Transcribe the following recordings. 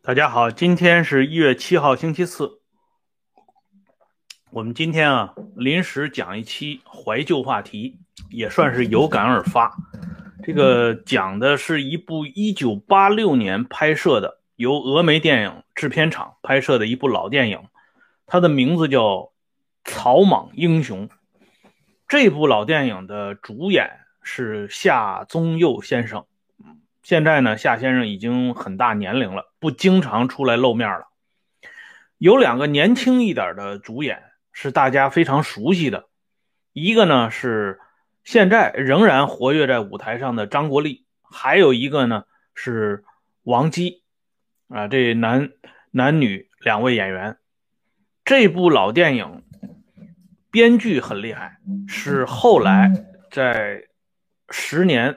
大家好，今天是一月七号，星期四。我们今天啊，临时讲一期怀旧话题，也算是有感而发。这个讲的是一部一九八六年拍摄的，由峨眉电影制片厂拍摄的一部老电影，它的名字叫《草莽英雄》。这部老电影的主演是夏宗佑先生。现在呢，夏先生已经很大年龄了，不经常出来露面了。有两个年轻一点的主演是大家非常熟悉的，一个呢是现在仍然活跃在舞台上的张国立，还有一个呢是王姬，啊，这男男女两位演员。这部老电影编剧很厉害，是后来在十年。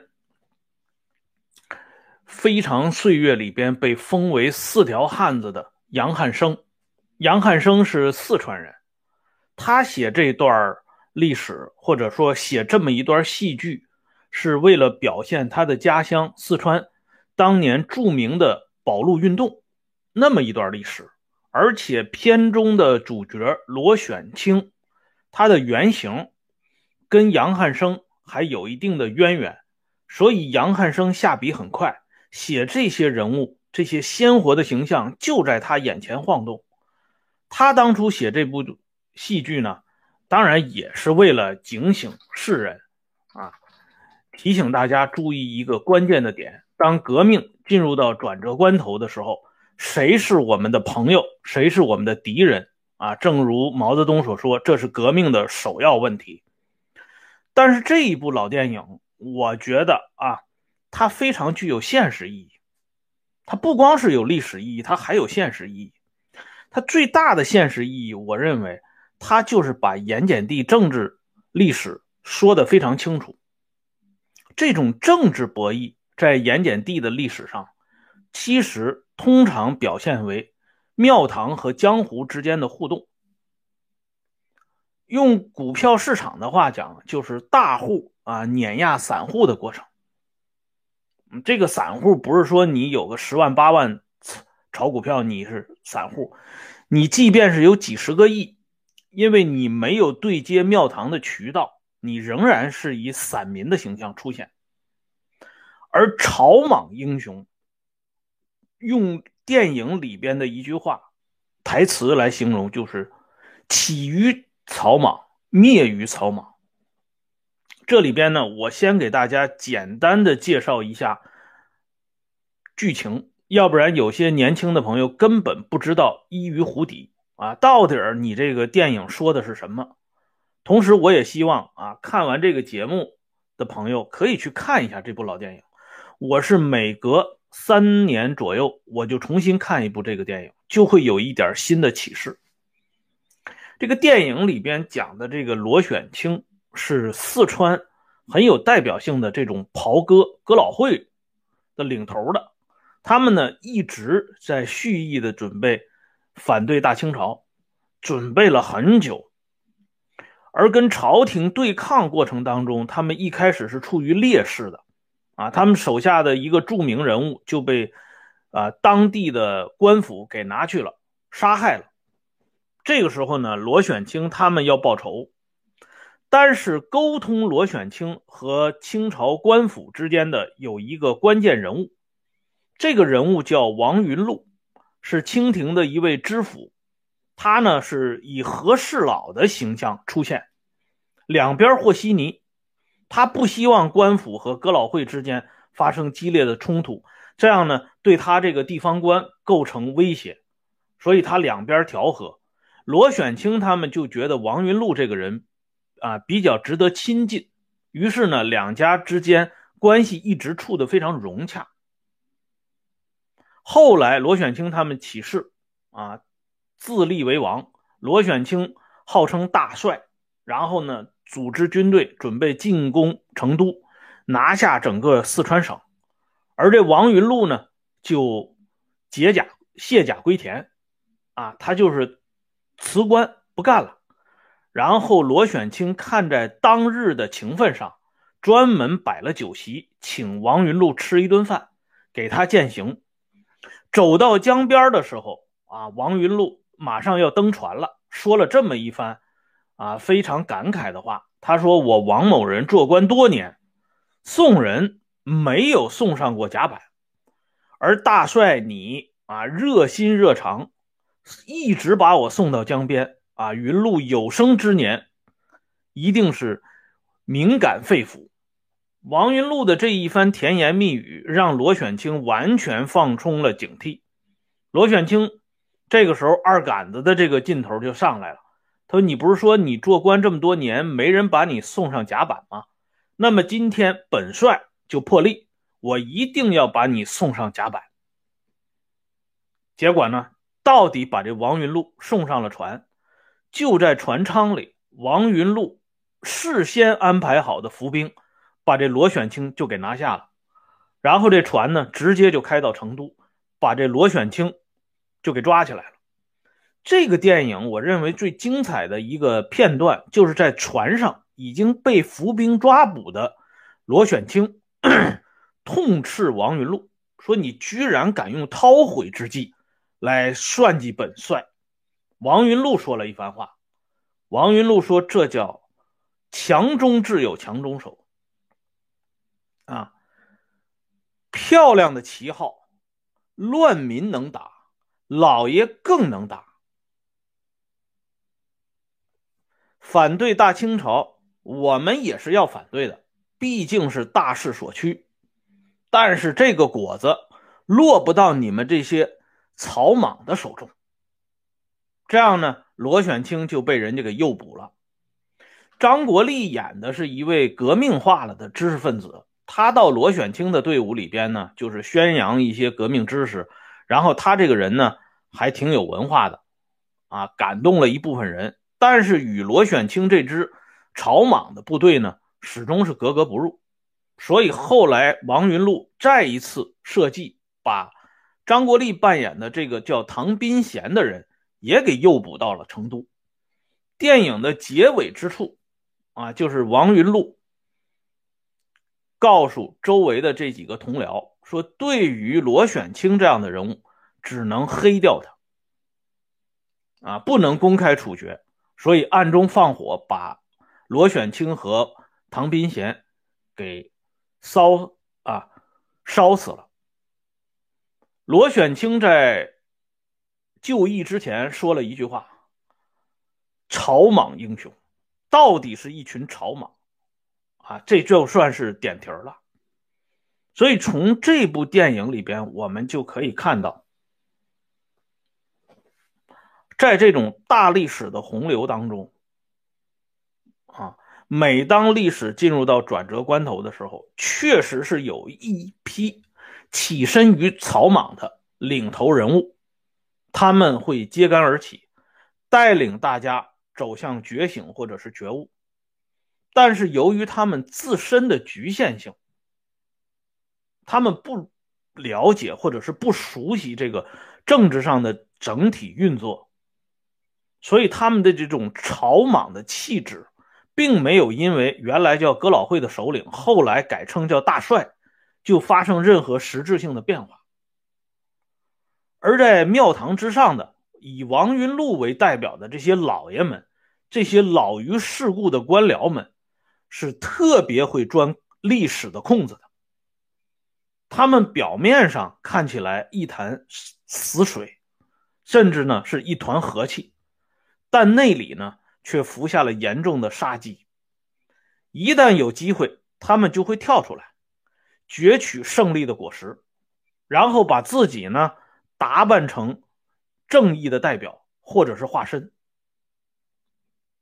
非常岁月里边被封为四条汉子的杨汉生，杨汉生是四川人，他写这段历史或者说写这么一段戏剧，是为了表现他的家乡四川当年著名的保路运动那么一段历史，而且片中的主角罗选清，他的原型跟杨汉生还有一定的渊源，所以杨汉生下笔很快。写这些人物，这些鲜活的形象就在他眼前晃动。他当初写这部戏剧呢，当然也是为了警醒世人啊，提醒大家注意一个关键的点：当革命进入到转折关头的时候，谁是我们的朋友，谁是我们的敌人啊？正如毛泽东所说，这是革命的首要问题。但是这一部老电影，我觉得啊。它非常具有现实意义，它不光是有历史意义，它还有现实意义。它最大的现实意义，我认为，它就是把盐碱地政治历史说得非常清楚。这种政治博弈在盐碱地的历史上，其实通常表现为庙堂和江湖之间的互动。用股票市场的话讲，就是大户啊碾压散户的过程。这个散户不是说你有个十万八万炒股票你是散户，你即便是有几十个亿，因为你没有对接庙堂的渠道，你仍然是以散民的形象出现。而草莽英雄，用电影里边的一句话台词来形容，就是起于草莽，灭于草莽。这里边呢，我先给大家简单的介绍一下剧情，要不然有些年轻的朋友根本不知道一鱼湖底啊，到底你这个电影说的是什么。同时，我也希望啊，看完这个节目的朋友可以去看一下这部老电影。我是每隔三年左右，我就重新看一部这个电影，就会有一点新的启示。这个电影里边讲的这个罗选清。是四川很有代表性的这种袍哥哥老会的领头的，他们呢一直在蓄意的准备反对大清朝，准备了很久，而跟朝廷对抗过程当中，他们一开始是处于劣势的，啊，他们手下的一个著名人物就被啊当地的官府给拿去了，杀害了。这个时候呢，罗选清他们要报仇。但是沟通罗选清和清朝官府之间的有一个关键人物，这个人物叫王云禄，是清廷的一位知府，他呢是以和事佬的形象出现，两边和稀泥，他不希望官府和哥老会之间发生激烈的冲突，这样呢对他这个地方官构成威胁，所以他两边调和。罗选清他们就觉得王云禄这个人。啊，比较值得亲近，于是呢，两家之间关系一直处得非常融洽。后来罗选清他们起事，啊，自立为王。罗选清号称大帅，然后呢，组织军队准备进攻成都，拿下整个四川省。而这王云禄呢，就解甲卸甲归田，啊，他就是辞官不干了。然后罗选清看在当日的情分上，专门摆了酒席，请王云禄吃一顿饭，给他饯行。走到江边的时候，啊，王云禄马上要登船了，说了这么一番，啊，非常感慨的话。他说：“我王某人做官多年，送人没有送上过甲板，而大帅你啊，热心热肠，一直把我送到江边啊。云禄有生之年，一定是敏感肺腑。”王云禄的这一番甜言蜜语，让罗选清完全放松了警惕。罗选清这个时候二杆子的这个劲头就上来了。他说：“你不是说你做官这么多年，没人把你送上甲板吗？那么今天本帅就破例，我一定要把你送上甲板。”结果呢，到底把这王云禄送上了船。就在船舱里，王云禄事先安排好的伏兵。把这罗选清就给拿下了，然后这船呢，直接就开到成都，把这罗选清就给抓起来了。这个电影我认为最精彩的一个片段，就是在船上已经被伏兵抓捕的罗选清痛斥王云禄，说：“你居然敢用韬晦之计来算计本帅。”王云禄说了一番话，王云禄说：“这叫强中自有强中手。”啊，漂亮的旗号，乱民能打，老爷更能打。反对大清朝，我们也是要反对的，毕竟是大势所趋。但是这个果子落不到你们这些草莽的手中。这样呢，罗选清就被人家给诱捕了。张国立演的是一位革命化了的知识分子。他到罗选清的队伍里边呢，就是宣扬一些革命知识，然后他这个人呢还挺有文化的，啊，感动了一部分人。但是与罗选清这支草莽的部队呢，始终是格格不入。所以后来王云禄再一次设计，把张国立扮演的这个叫唐斌贤的人也给诱捕到了成都。电影的结尾之处，啊，就是王云禄。告诉周围的这几个同僚说：“对于罗选清这样的人物，只能黑掉他，啊，不能公开处决，所以暗中放火把罗选清和唐斌贤给烧啊烧死了。”罗选清在就义之前说了一句话：“草莽英雄，到底是一群草莽。”啊，这就算是点题了。所以从这部电影里边，我们就可以看到，在这种大历史的洪流当中，啊，每当历史进入到转折关头的时候，确实是有一批起身于草莽的领头人物，他们会揭竿而起，带领大家走向觉醒或者是觉悟。但是由于他们自身的局限性，他们不了解或者是不熟悉这个政治上的整体运作，所以他们的这种草莽的气质，并没有因为原来叫哥老会的首领，后来改称叫大帅，就发生任何实质性的变化。而在庙堂之上的以王云禄为代表的这些老爷们，这些老于世故的官僚们。是特别会钻历史的空子的。他们表面上看起来一潭死水，甚至呢是一团和气，但内里呢却服下了严重的杀机。一旦有机会，他们就会跳出来，攫取胜利的果实，然后把自己呢打扮成正义的代表或者是化身。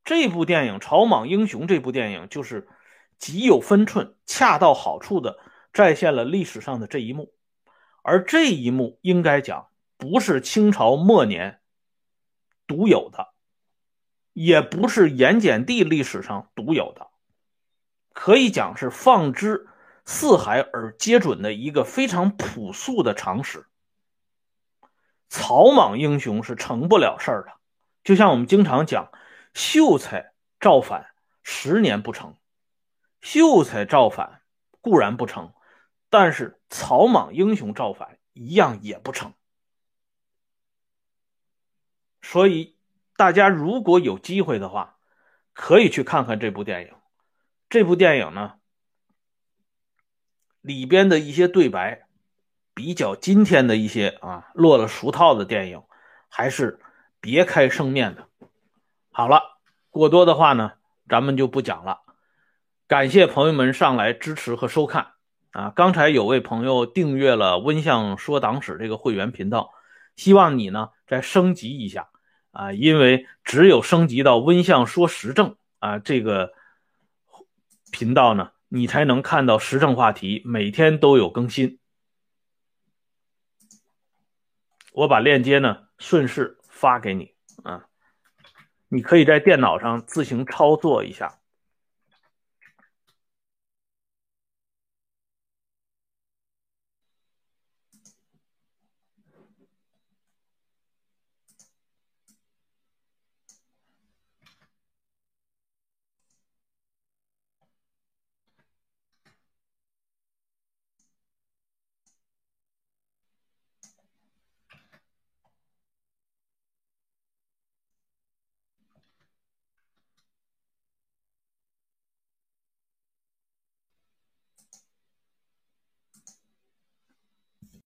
这部电影《草莽英雄》这部电影就是极有分寸、恰到好处的再现了历史上的这一幕，而这一幕应该讲不是清朝末年独有的，也不是盐碱地历史上独有的，可以讲是放之四海而皆准的一个非常朴素的常识。草莽英雄是成不了事儿的，就像我们经常讲。秀才造反十年不成，秀才造反固然不成，但是草莽英雄造反一样也不成。所以，大家如果有机会的话，可以去看看这部电影。这部电影呢，里边的一些对白，比较今天的一些啊落了俗套的电影，还是别开生面的。好了，过多的话呢，咱们就不讲了。感谢朋友们上来支持和收看啊！刚才有位朋友订阅了温相说党史这个会员频道，希望你呢再升级一下啊，因为只有升级到温相说时政啊这个频道呢，你才能看到时政话题，每天都有更新。我把链接呢顺势发给你啊，你可以在电脑上自行操作一下。